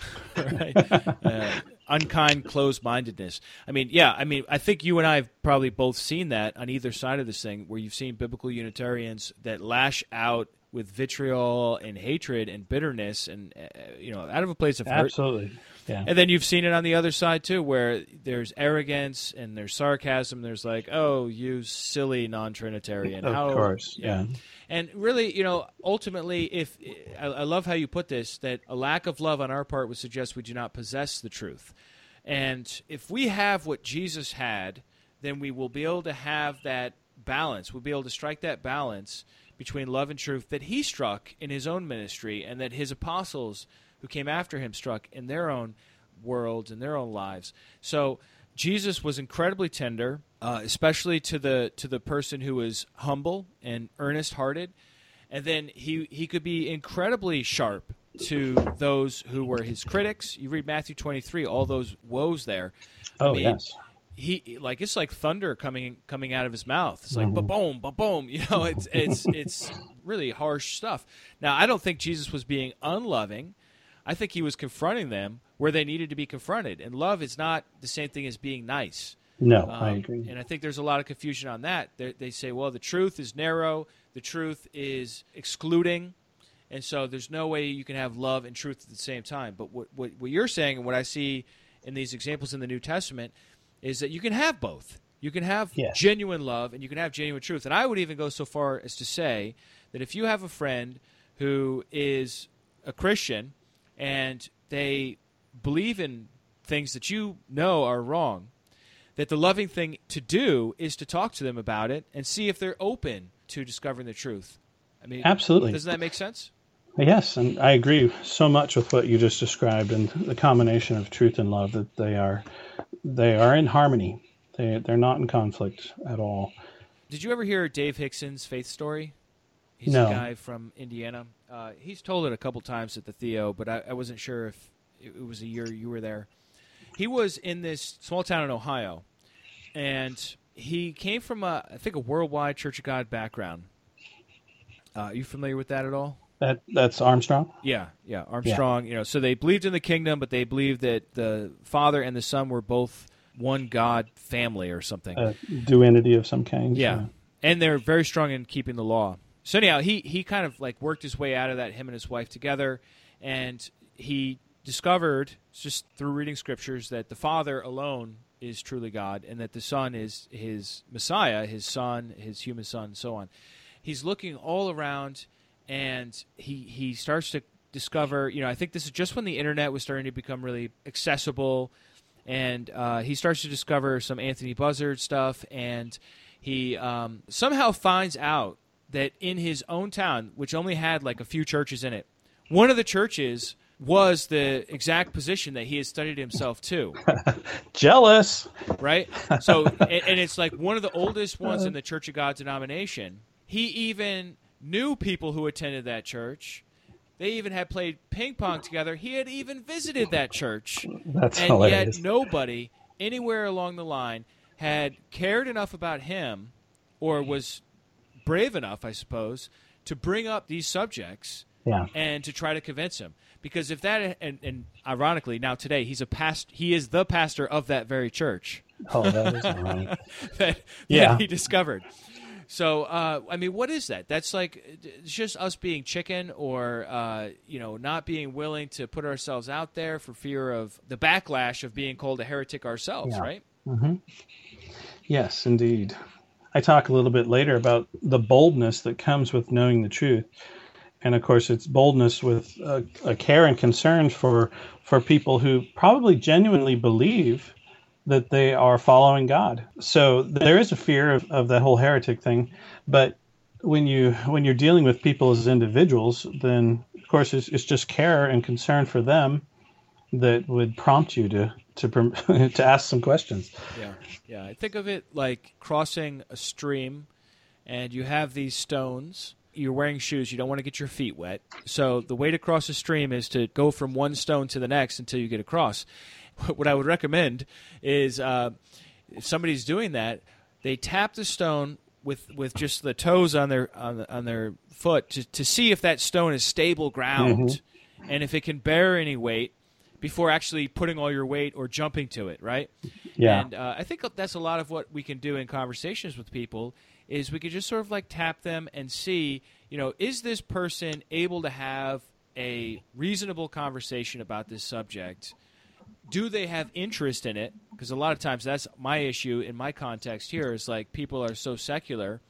right? uh, unkind closed mindedness. I mean, yeah, I mean, I think you and I have probably both seen that on either side of this thing, where you've seen biblical Unitarians that lash out with vitriol and hatred and bitterness, and uh, you know, out of a place of hurt. Absolutely. Yeah. And then you've seen it on the other side too, where there's arrogance and there's sarcasm. There's like, oh, you silly non-Trinitarian. Of How, course, yeah. And really, you know, ultimately, if I, I love how you put this, that a lack of love on our part would suggest we do not possess the truth. And if we have what Jesus had, then we will be able to have that balance. We'll be able to strike that balance between love and truth that he struck in his own ministry and that his apostles who came after him struck in their own worlds and their own lives. So Jesus was incredibly tender, uh, especially to the to the person who was humble and earnest hearted, and then he he could be incredibly sharp to those who were his critics. You read Matthew twenty three, all those woes there. Oh I mean, yes. He like it's like thunder coming coming out of his mouth. It's like mm-hmm. boom, ba boom. You know, it's it's it's really harsh stuff. Now I don't think Jesus was being unloving. I think he was confronting them where they needed to be confronted. And love is not the same thing as being nice. No, um, I agree. And I think there's a lot of confusion on that. They're, they say, well, the truth is narrow, the truth is excluding. And so there's no way you can have love and truth at the same time. But what, what, what you're saying and what I see in these examples in the New Testament is that you can have both. You can have yes. genuine love and you can have genuine truth. And I would even go so far as to say that if you have a friend who is a Christian and they believe in things that you know are wrong, that the loving thing to do is to talk to them about it and see if they're open to discovering the truth. I mean, absolutely. Doesn't that make sense? Yes, and I agree so much with what you just described and the combination of truth and love that they are they are in harmony. They they're not in conflict at all. Did you ever hear Dave Hickson's faith story? He's no. a guy from Indiana. Uh, he's told it a couple times at the Theo, but I, I wasn't sure if it was a year you were there. He was in this small town in Ohio, and he came from a I think a worldwide Church of God background. Uh, are you familiar with that at all? That that's Armstrong. Yeah, yeah, Armstrong. Yeah. You know, so they believed in the kingdom, but they believed that the Father and the Son were both one God family or something. A duality of some kind. Yeah. yeah, and they're very strong in keeping the law. So anyhow, he he kind of like worked his way out of that. Him and his wife together, and he discovered just through reading scriptures that the Father alone is truly God and that the Son is his Messiah, his Son, his human Son, and so on. He's looking all around and he, he starts to discover, you know, I think this is just when the internet was starting to become really accessible. And uh, he starts to discover some Anthony Buzzard stuff. And he um, somehow finds out that in his own town, which only had like a few churches in it, one of the churches was the exact position that he had studied himself to. Jealous, right? So, and, and, it's like one of the oldest ones in the Church of God denomination. He even knew people who attended that church. They even had played ping pong together. He had even visited that church, That's and hilarious. yet nobody anywhere along the line had cared enough about him, or was brave enough, I suppose, to bring up these subjects yeah. and to try to convince him. Because if that and, and ironically now today he's a past he is the pastor of that very church. Oh, that is ironic. that, Yeah. that he discovered. So uh, I mean, what is that? That's like it's just us being chicken, or uh, you know, not being willing to put ourselves out there for fear of the backlash of being called a heretic ourselves, Yeah. right? Yes, indeed. I talk a little bit later about the boldness that comes with knowing the truth. And of course, it's boldness with a, a care and concern for, for people who probably genuinely believe that they are following God. So there is a fear of, of that whole heretic thing. But when you when you're dealing with people as individuals, then of course it's, it's just care and concern for them that would prompt you to to to ask some questions. Yeah, yeah. I think of it like crossing a stream, and you have these stones. You're wearing shoes. You don't want to get your feet wet. So the way to cross a stream is to go from one stone to the next until you get across. What I would recommend is uh, if somebody's doing that, they tap the stone with with just the toes on their on, the, on their foot to, to see if that stone is stable ground and if it can bear any weight before actually putting all your weight or jumping to it, right? Yeah. And uh, I think that's a lot of what we can do in conversations with people is we could just sort of like tap them and see, you know, is this person able to have a reasonable conversation about this subject? Do they have interest in it? Because a lot of times that's my issue in my context here is like people are so secular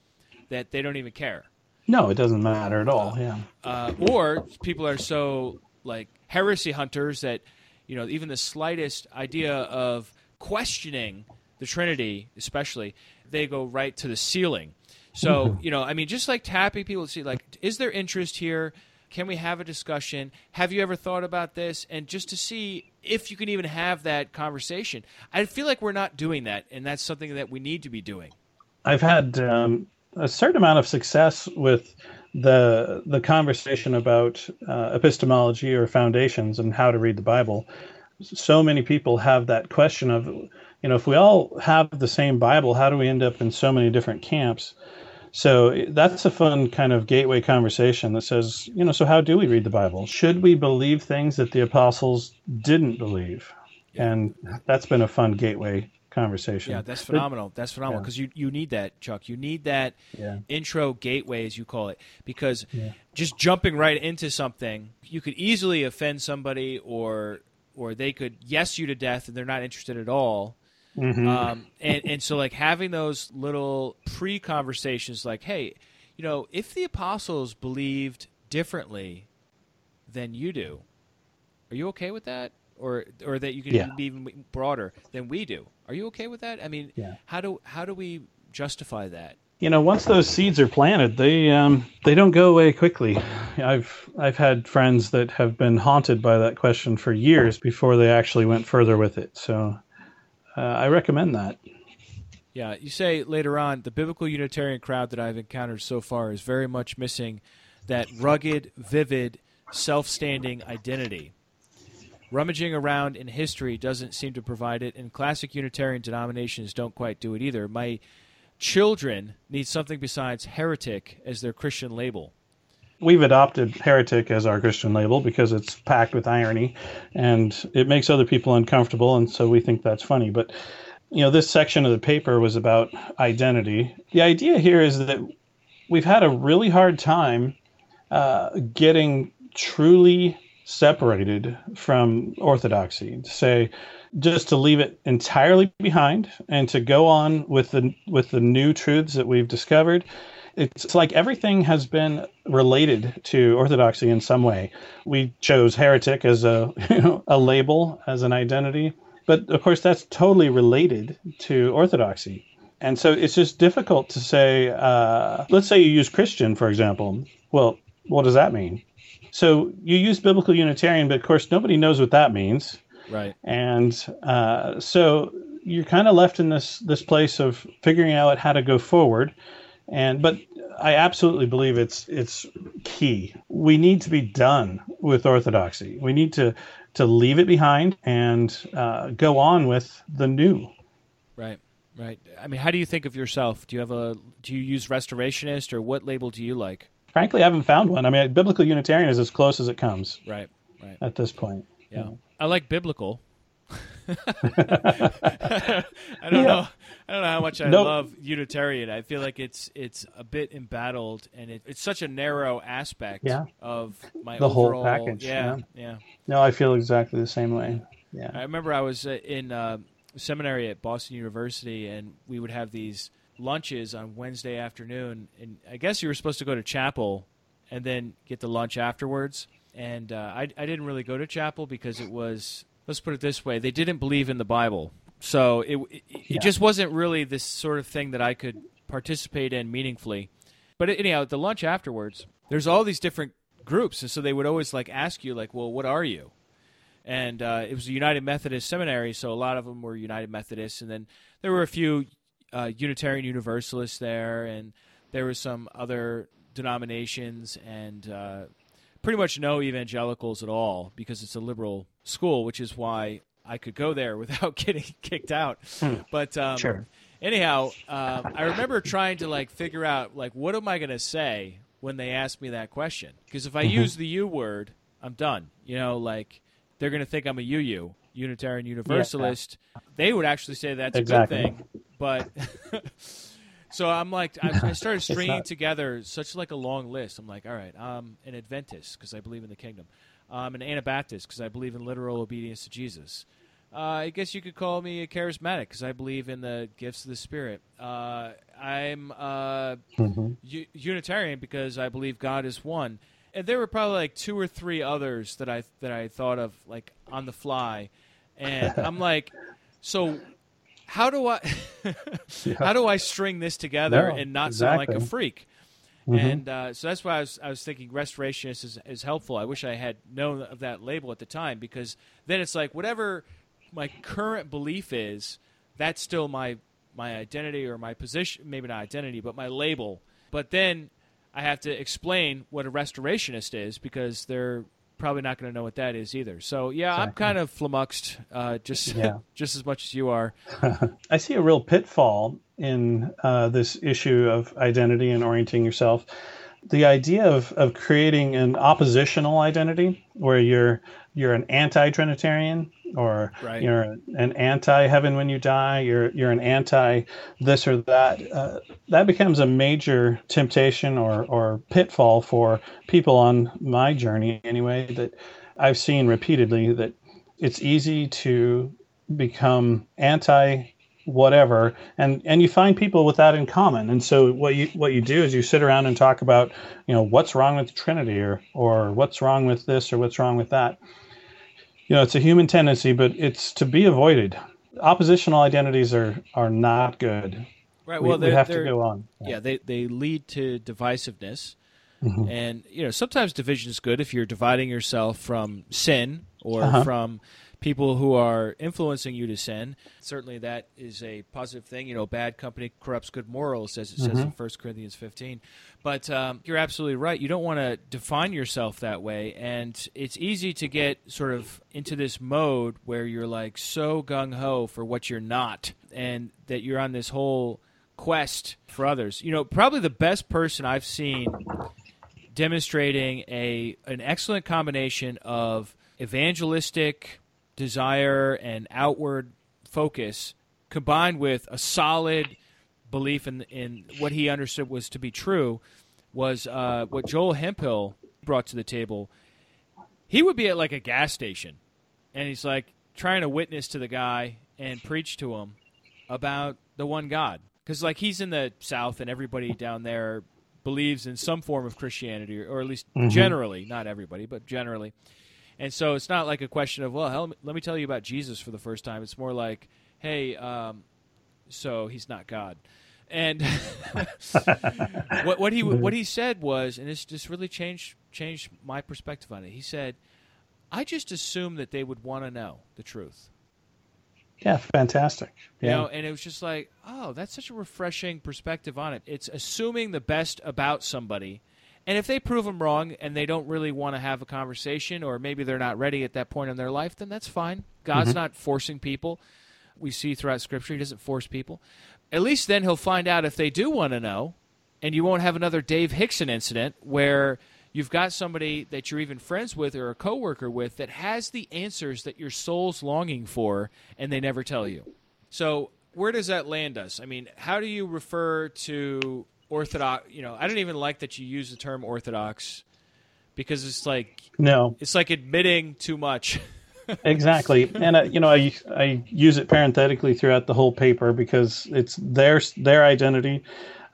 that they don't even care No, it doesn't matter at all. Yeah. uh, or people are so like heresy hunters that you know even the slightest idea of questioning the Trinity, especially, they go right to the ceiling. So you know, I mean, just like tapping people to see, like, is there interest here? Can we have a discussion? Have you ever thought about this? And just to see if you can even have that conversation. I feel like we're not doing that, and that's something that we need to be doing. I've had um, a certain amount of success with the the conversation about uh, epistemology or foundations and how to read the Bible. So many people have that question of, you know, if we all have the same Bible, how do we end up in so many different camps? So that's a fun kind of gateway conversation that says, you know, so how do we read the Bible? Should we believe things that the apostles didn't believe? And that's been a fun gateway conversation. Yeah, that's phenomenal. That's phenomenal because you, you need that, Chuck. You need that Yeah. intro gateway, as you call it, because just jumping right into something, you could easily offend somebody, or or they could yes you to death, and they're not interested at all. Um, and and so like having those little pre conversations, like, hey, you know, if the apostles believed differently than you do, are you okay with that? Or, or that you can Yeah. be even broader than we do. Are you okay with that? I mean, Yeah. how do how do we justify that? you know once those seeds are planted they um, they don't go away quickly i've i've had friends that have been haunted by that question for years before they actually went further with it so uh, i recommend that Yeah, you say later on the biblical Unitarian crowd that I've encountered so far is very much missing that rugged, vivid, self standing identity. Rummaging around in history doesn't seem to provide it, and classic Unitarian denominations don't quite do it either. My children need something besides heretic as their Christian label. We've adopted heretic as our christian label because it's packed with irony and it makes other people uncomfortable and so we think that's funny. But you know this section of the paper was about identity. The idea here is that we've had a really hard time uh, getting truly separated from orthodoxy. To say just to leave it entirely behind and to go on with the with the new truths that we've discovered it's like everything has been related to orthodoxy in some way. We chose heretic as a you know, a label as an identity, but of course that's totally related to orthodoxy. And so it's just difficult to say. Uh, let's say you use Christian, for example. Well, what does that mean? So you use biblical Unitarian, but of course nobody knows what that means Right. and uh, so you're kind of left in this this place of figuring out how to go forward and but i absolutely believe it's it's key we need to be done with orthodoxy we need to to leave it behind and uh, go on with the new Right. Right. I mean, how do you think of yourself? Do you have a do you use restorationist or what label do you like? Frankly, I haven't found one. I mean, biblical Unitarian is as close as it comes. Right. Right. At this point. Yeah. yeah. I like biblical. I don't yeah. know. I don't know how much I nope. love Unitarian. I feel like it's it's a bit embattled, and it, it's such a narrow aspect yeah. of my the overall, whole package. Yeah, yeah, yeah, No, I feel exactly the same way. Yeah. I remember I was uh, in uh, seminary at Boston University, and we would have these lunches on Wednesday afternoon, and I guess you were supposed to go to chapel and then get the lunch afterwards. And uh, I, I didn't really go to chapel because it was let's put it this way: they didn't believe in the Bible, so it it, yeah. just wasn't really this sort of thing that I could participate in meaningfully. But anyhow, at the lunch afterwards, there's all these different groups, and so they would always like ask you, like, "Well, what are you?" And uh, it was a United Methodist seminary, so a lot of them were United Methodists, and then there were a few uh, Unitarian Universalists there, and there were some other denominations, and uh, pretty much no evangelicals at all because it's a liberal school, which is why I could go there without getting kicked out. Hmm. But um, sure. anyhow, uh, I remember trying to like figure out like what am I going to say when they ask me that question? Because if I mm-hmm. use the U word, I'm done. You know, like they're going to think I'm a UU, Unitarian Universalist. Yeah. They would actually say that's exactly. a good thing, but. So I'm like, I, I started stringing not... together such like a long list. I'm like, all right, I'm an Adventist because I believe in the kingdom. I'm an Anabaptist because I believe in literal obedience to Jesus. Uh, I guess you could call me a charismatic because I believe in the gifts of the Spirit. Uh, I'm uh, mm-hmm. u- Unitarian because I believe God is one. And there were probably like two or three others that I that I thought of like on the fly, and I'm like, so how do I yeah. how do I string this together no, and not exactly. sound like a freak? Mm-hmm. And uh, so that's why I was, I was thinking restorationist is, is helpful. I wish I had known of that label at the time because then it's like whatever my current belief is, that's still my my identity or my position, maybe not identity, but my label. But then I have to explain what a restorationist is because they're probably not going to know what that is either. So yeah, exactly. I'm kind of flummoxed, uh, just yeah. just as much as you are. I see a real pitfall in uh, this issue of identity and orienting yourself. The idea of, of creating an oppositional identity where you're you're an anti-Trinitarian or right. you're an anti-heaven when you die. You're you're an anti this or that. Uh, that becomes a major temptation or or pitfall for people on my journey anyway. That I've seen repeatedly that it's easy to become anti whatever and and you find people with that in common and so what you what you do is you sit around and talk about you know what's wrong with the trinity or or what's wrong with this or what's wrong with that you know, it's a human tendency, but it's to be avoided. Oppositional identities are are not good. Right. Well, we, we have to go on. Yeah. yeah, they they lead to divisiveness, mm-hmm. and you know sometimes division is good if you're dividing yourself from sin or uh-huh. from people who are influencing you to sin. Certainly, that is a positive thing. You know, bad company corrupts good morals, as it mm-hmm. says in 1 mm-hmm. Corinthians 15. But um, you're absolutely right. You don't want to define yourself that way. And it's easy to get sort of into this mode where you're like so gung ho for what you're not, and that you're on this whole quest for others. You know, probably the best person I've seen demonstrating a an excellent combination of evangelistic desire and outward focus combined with a solid belief in in what he understood was to be true was uh, what Joel Hemphill brought to the table. He would be at like a gas station, and he's like trying to witness to the guy and preach to him about the one God, because like he's in the South, and everybody down there believes in some form of Christianity, or at least mm-hmm. generally, not everybody, but generally. And so it's not like a question of, well, hell, let me tell you about Jesus for the first time. It's more like, hey, um, so he's not God. And what, what he what he said was, and this just really changed changed my perspective on it. He said, "I just assumed that they would want to know the truth." Yeah, fantastic. Yeah. You know, and it was just like, oh, that's such a refreshing perspective on it. It's assuming the best about somebody and if they prove them wrong and they don't really want to have a conversation, or maybe they're not ready at that point in their life, then that's fine. God's mm-hmm. not forcing people. we see throughout Scripture. He doesn't force people. At least then he'll find out if they do want to know, and you won't have another Dave Hickson incident where you've got somebody that you're even friends with or a coworker with that has the answers that your soul's longing for, and they never tell you. So where does that land us? I mean, how do you refer to orthodox? You know, I don't even like that you use the term orthodox because it's like no, it's like admitting too much. exactly, and uh, you know, I I use it parenthetically throughout the whole paper because it's their their identity,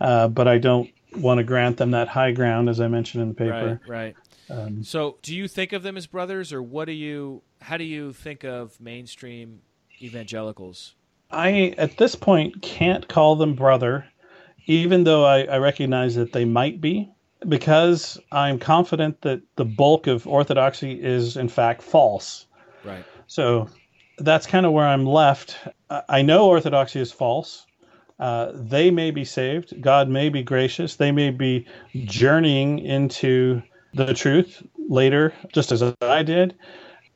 uh, but I don't want to grant them that high ground as I mentioned in the paper. Right. Right. Um, so, do you think of them as brothers, or what do you? How do you think of mainstream evangelicals? I at this point can't call them brother, even though I, I recognize that they might be because I'm confident that the bulk of orthodoxy is in fact false. Right. So that's kind of where I'm left. I know orthodoxy is false. Uh, they may be saved. God may be gracious. They may be journeying into the truth later, just as I did.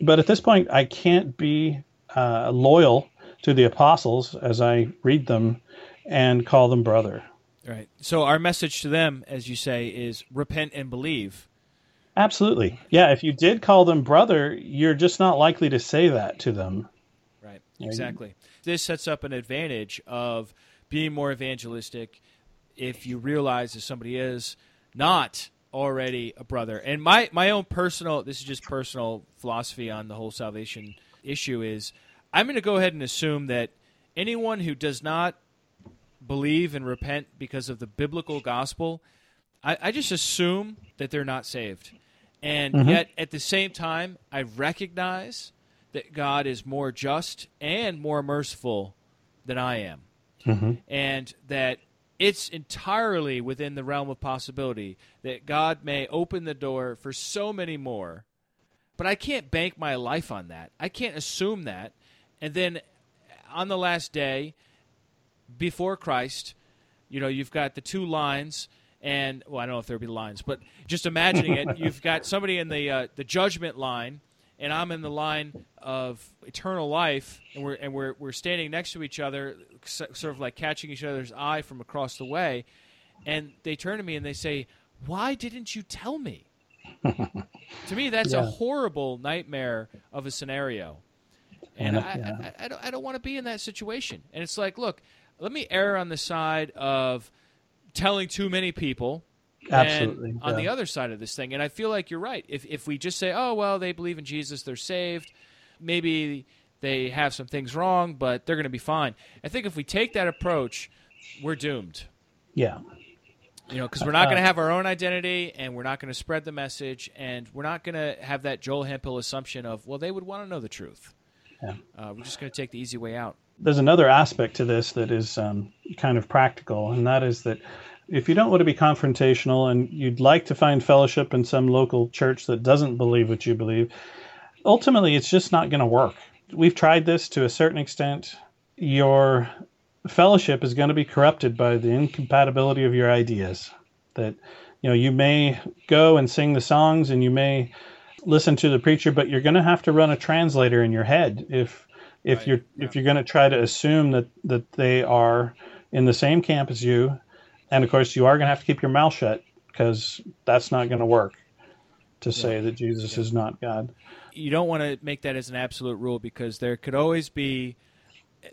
But at this point, I can't be uh, loyal to the apostles as I read them and call them brother. Right. So our message to them, as you say, is repent and believe. Absolutely. Yeah. If you did call them brother, you're just not likely to say that to them. Right. Exactly. This sets up an advantage of being more evangelistic if you realize that somebody is not already a brother. And my, my own personal, this is just personal philosophy on the whole salvation issue is I'm going to go ahead and assume that anyone who does not believe and repent because of the biblical gospel, I, I just assume that they're not saved. And mm-hmm. yet, at the same time, I recognize that God is more just and more merciful than I am. Mm-hmm. And that it's entirely within the realm of possibility that God may open the door for so many more. But I can't bank my life on that. I can't assume that. And then on the last day, before Christ, you know, you've got the two lines, and well, I don't know if there'd be lines, but just imagining it, you've got somebody in the uh, the judgment line, and I'm in the line of eternal life, and we're and we're we're standing next to each other, sort of like catching each other's eye from across the way, and they turn to me and they say, "Why didn't you tell me?" to me, that's yeah. a horrible nightmare of a scenario. And I, yeah. I, I, don't, I don't want to be in that situation. And it's like, look, let me err on the side of telling too many people. Absolutely. on the other side of this thing, and I feel like you're right. If if we just say, "Oh well, they believe in Jesus, they're saved," maybe they have some things wrong, but they're going to be fine. I think if we take that approach, we're doomed. Yeah. You know, because we're not going to uh, have our own identity, and we're not going to spread the message, and we're not going to have that Joel Hemphill assumption of, well, they would want to know the truth. Yeah. Uh, we're just going to take the easy way out there's another aspect to this that is um, kind of practical, and that is that if you don't want to be confrontational and you'd like to find fellowship in some local church that doesn't believe what you believe, ultimately it's just not going to work. We've tried this to a certain extent. Your fellowship is going to be corrupted by the incompatibility of your ideas. That you know, you may go and sing the songs and you may listen to the preacher, but you're going to have to run a translator in your head if if right. you're yeah. if you're going to try to assume that that they are in the same camp as you, and of course you are going to have to keep your mouth shut because that's not going to work to yeah. say that Jesus yeah. is not God. You don't want to make that as an absolute rule because there could always be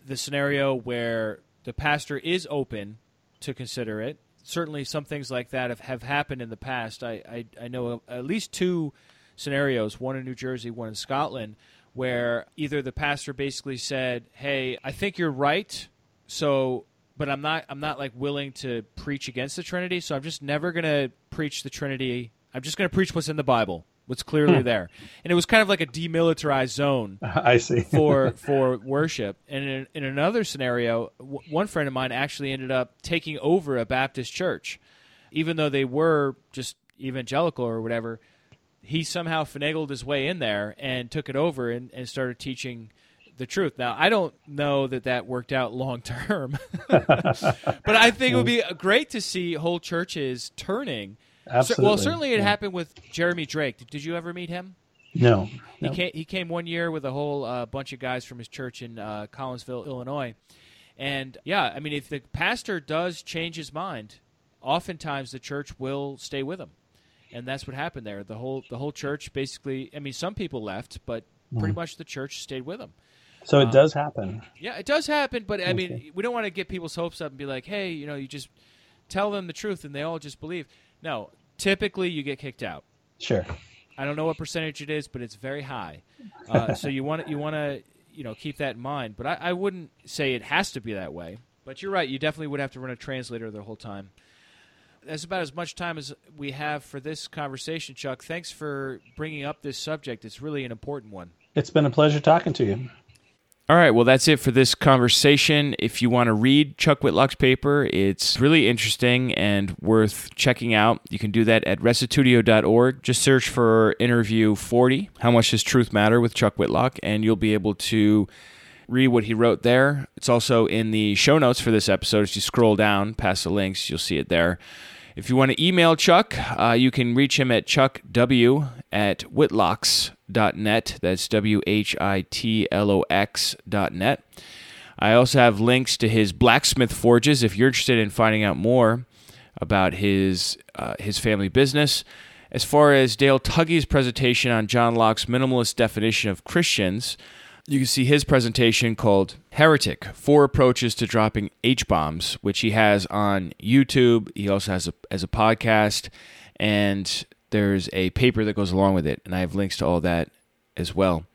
the scenario where the pastor is open to consider it. Certainly, some things like that have, have happened in the past. I, I, I know at least two scenarios, one in New Jersey, one in Scotland, where either the pastor basically said, "Hey, I think you're right." So, but I'm not I'm not like willing to preach against the Trinity, so I'm just never going to preach the Trinity. I'm just going to preach what's in the Bible, what's clearly hmm. there. And it was kind of like a demilitarized zone. I see. for for worship. And in, in another scenario, w- one friend of mine actually ended up taking over a Baptist church, even though they were just evangelical or whatever he somehow finagled his way in there and took it over and, and started teaching the truth. Now, I don't know that that worked out long term, but I think it would be great to see whole churches turning. Absolutely. well, certainly it yeah. happened with Jeremy Drake. Did, did, you ever meet him? No. He no. came. He came one year with a whole uh, bunch of guys from his church in uh, Collinsville, Illinois, and yeah, I mean, if the pastor does change his mind, oftentimes the church will stay with him, and that's what happened there. The whole the whole church basically. I mean, some people left, but pretty much the church stayed with them. So it Uh, does happen. Yeah, it does happen, but I mean, Okay. we don't want to get people's hopes up and be like, "Hey, you know, you just tell them the truth and they all just believe." No, typically you get kicked out. Sure. I don't know what percentage it is, but it's very high. Uh, so you want to, you want to you know keep that in mind. But I, I wouldn't say it has to be that way. But you're right. You definitely would have to run a translator the whole time. That's about as much time as we have for this conversation, Chuck. Thanks for bringing up this subject. It's really an important one. It's been a pleasure talking to you. All right, well, that's it for this conversation. If you want to read Chuck Whitlock's paper, it's really interesting and worth checking out. You can do that at restitutio.org. Just search for interview 40, How Much Does Truth Matter with Chuck Whitlock, and you'll be able to read what he wrote there. It's also in the show notes for this episode. As you scroll down past the links, you'll see it there. If you want to email Chuck, uh, you can reach him at chuckw at whitlox.net. That's W H I T L O X.net. I also have links to his blacksmith forges if you're interested in finding out more about his uh, his family business. As far as Dale Tuggy's presentation on John Locke's minimalist definition of Christians, you can see his presentation called Heretic Four Approaches to Dropping H Bombs, which he has on YouTube. He also has a, as a podcast, and there's a paper that goes along with it, and I have links to all that as well.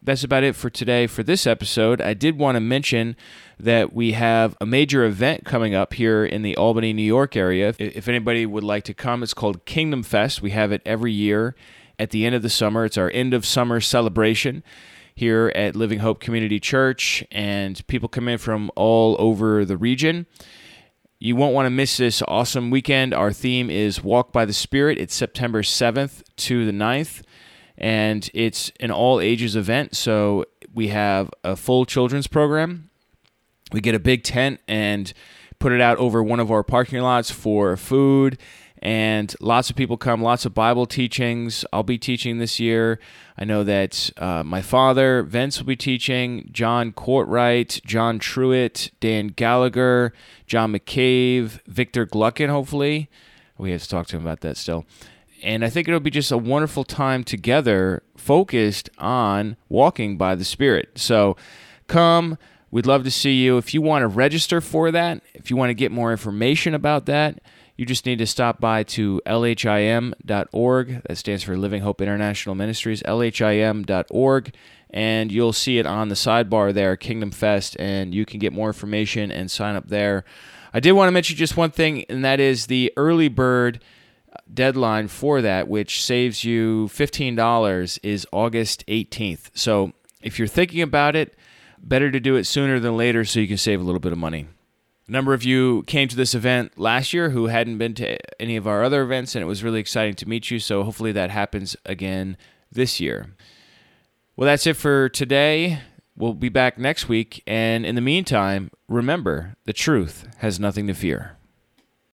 That's about it for today for this episode. I did want to mention that we have a major event coming up here in the Albany, New York area. If- If anybody would like to come, it's called Kingdom Fest. We have it every year at the end of the summer. It's our end of summer celebration here at Living Hope Community Church, and people come in from all over the region. You won't want to miss this awesome weekend. Our theme is Walk by the Spirit. It's September 7th to the 9th, and it's an all ages event. So we have a full children's program. We get a big tent and put it out over one of our parking lots for food. And lots of people come, lots of Bible teachings. I'll be teaching this year. I know that uh, my father, Vince, will be teaching, John Courtwright, John Truitt, Dan Gallagher, John McCabe, Victor Gluckin, hopefully. We have to talk to him about that still. And I think it'll be just a wonderful time together focused on walking by the Spirit. So come. We'd love to see you. If you want to register for that, if you want to get more information about that, you just need to stop by to lhim.org. That stands for Living Hope International Ministries, lhim.org. And you'll see it on the sidebar there, Kingdom Fest, and you can get more information and sign up there. I did want to mention just one thing, and that is the early bird deadline for that, which saves you $15, is August 18th. So if you're thinking about it, better to do it sooner than later so you can save a little bit of money. A number of you came to this event last year who hadn't been to any of our other events, and it was really exciting to meet you. So hopefully that happens again this year. Well, that's it for today. We'll be back next week. And in the meantime, remember the truth has nothing to fear.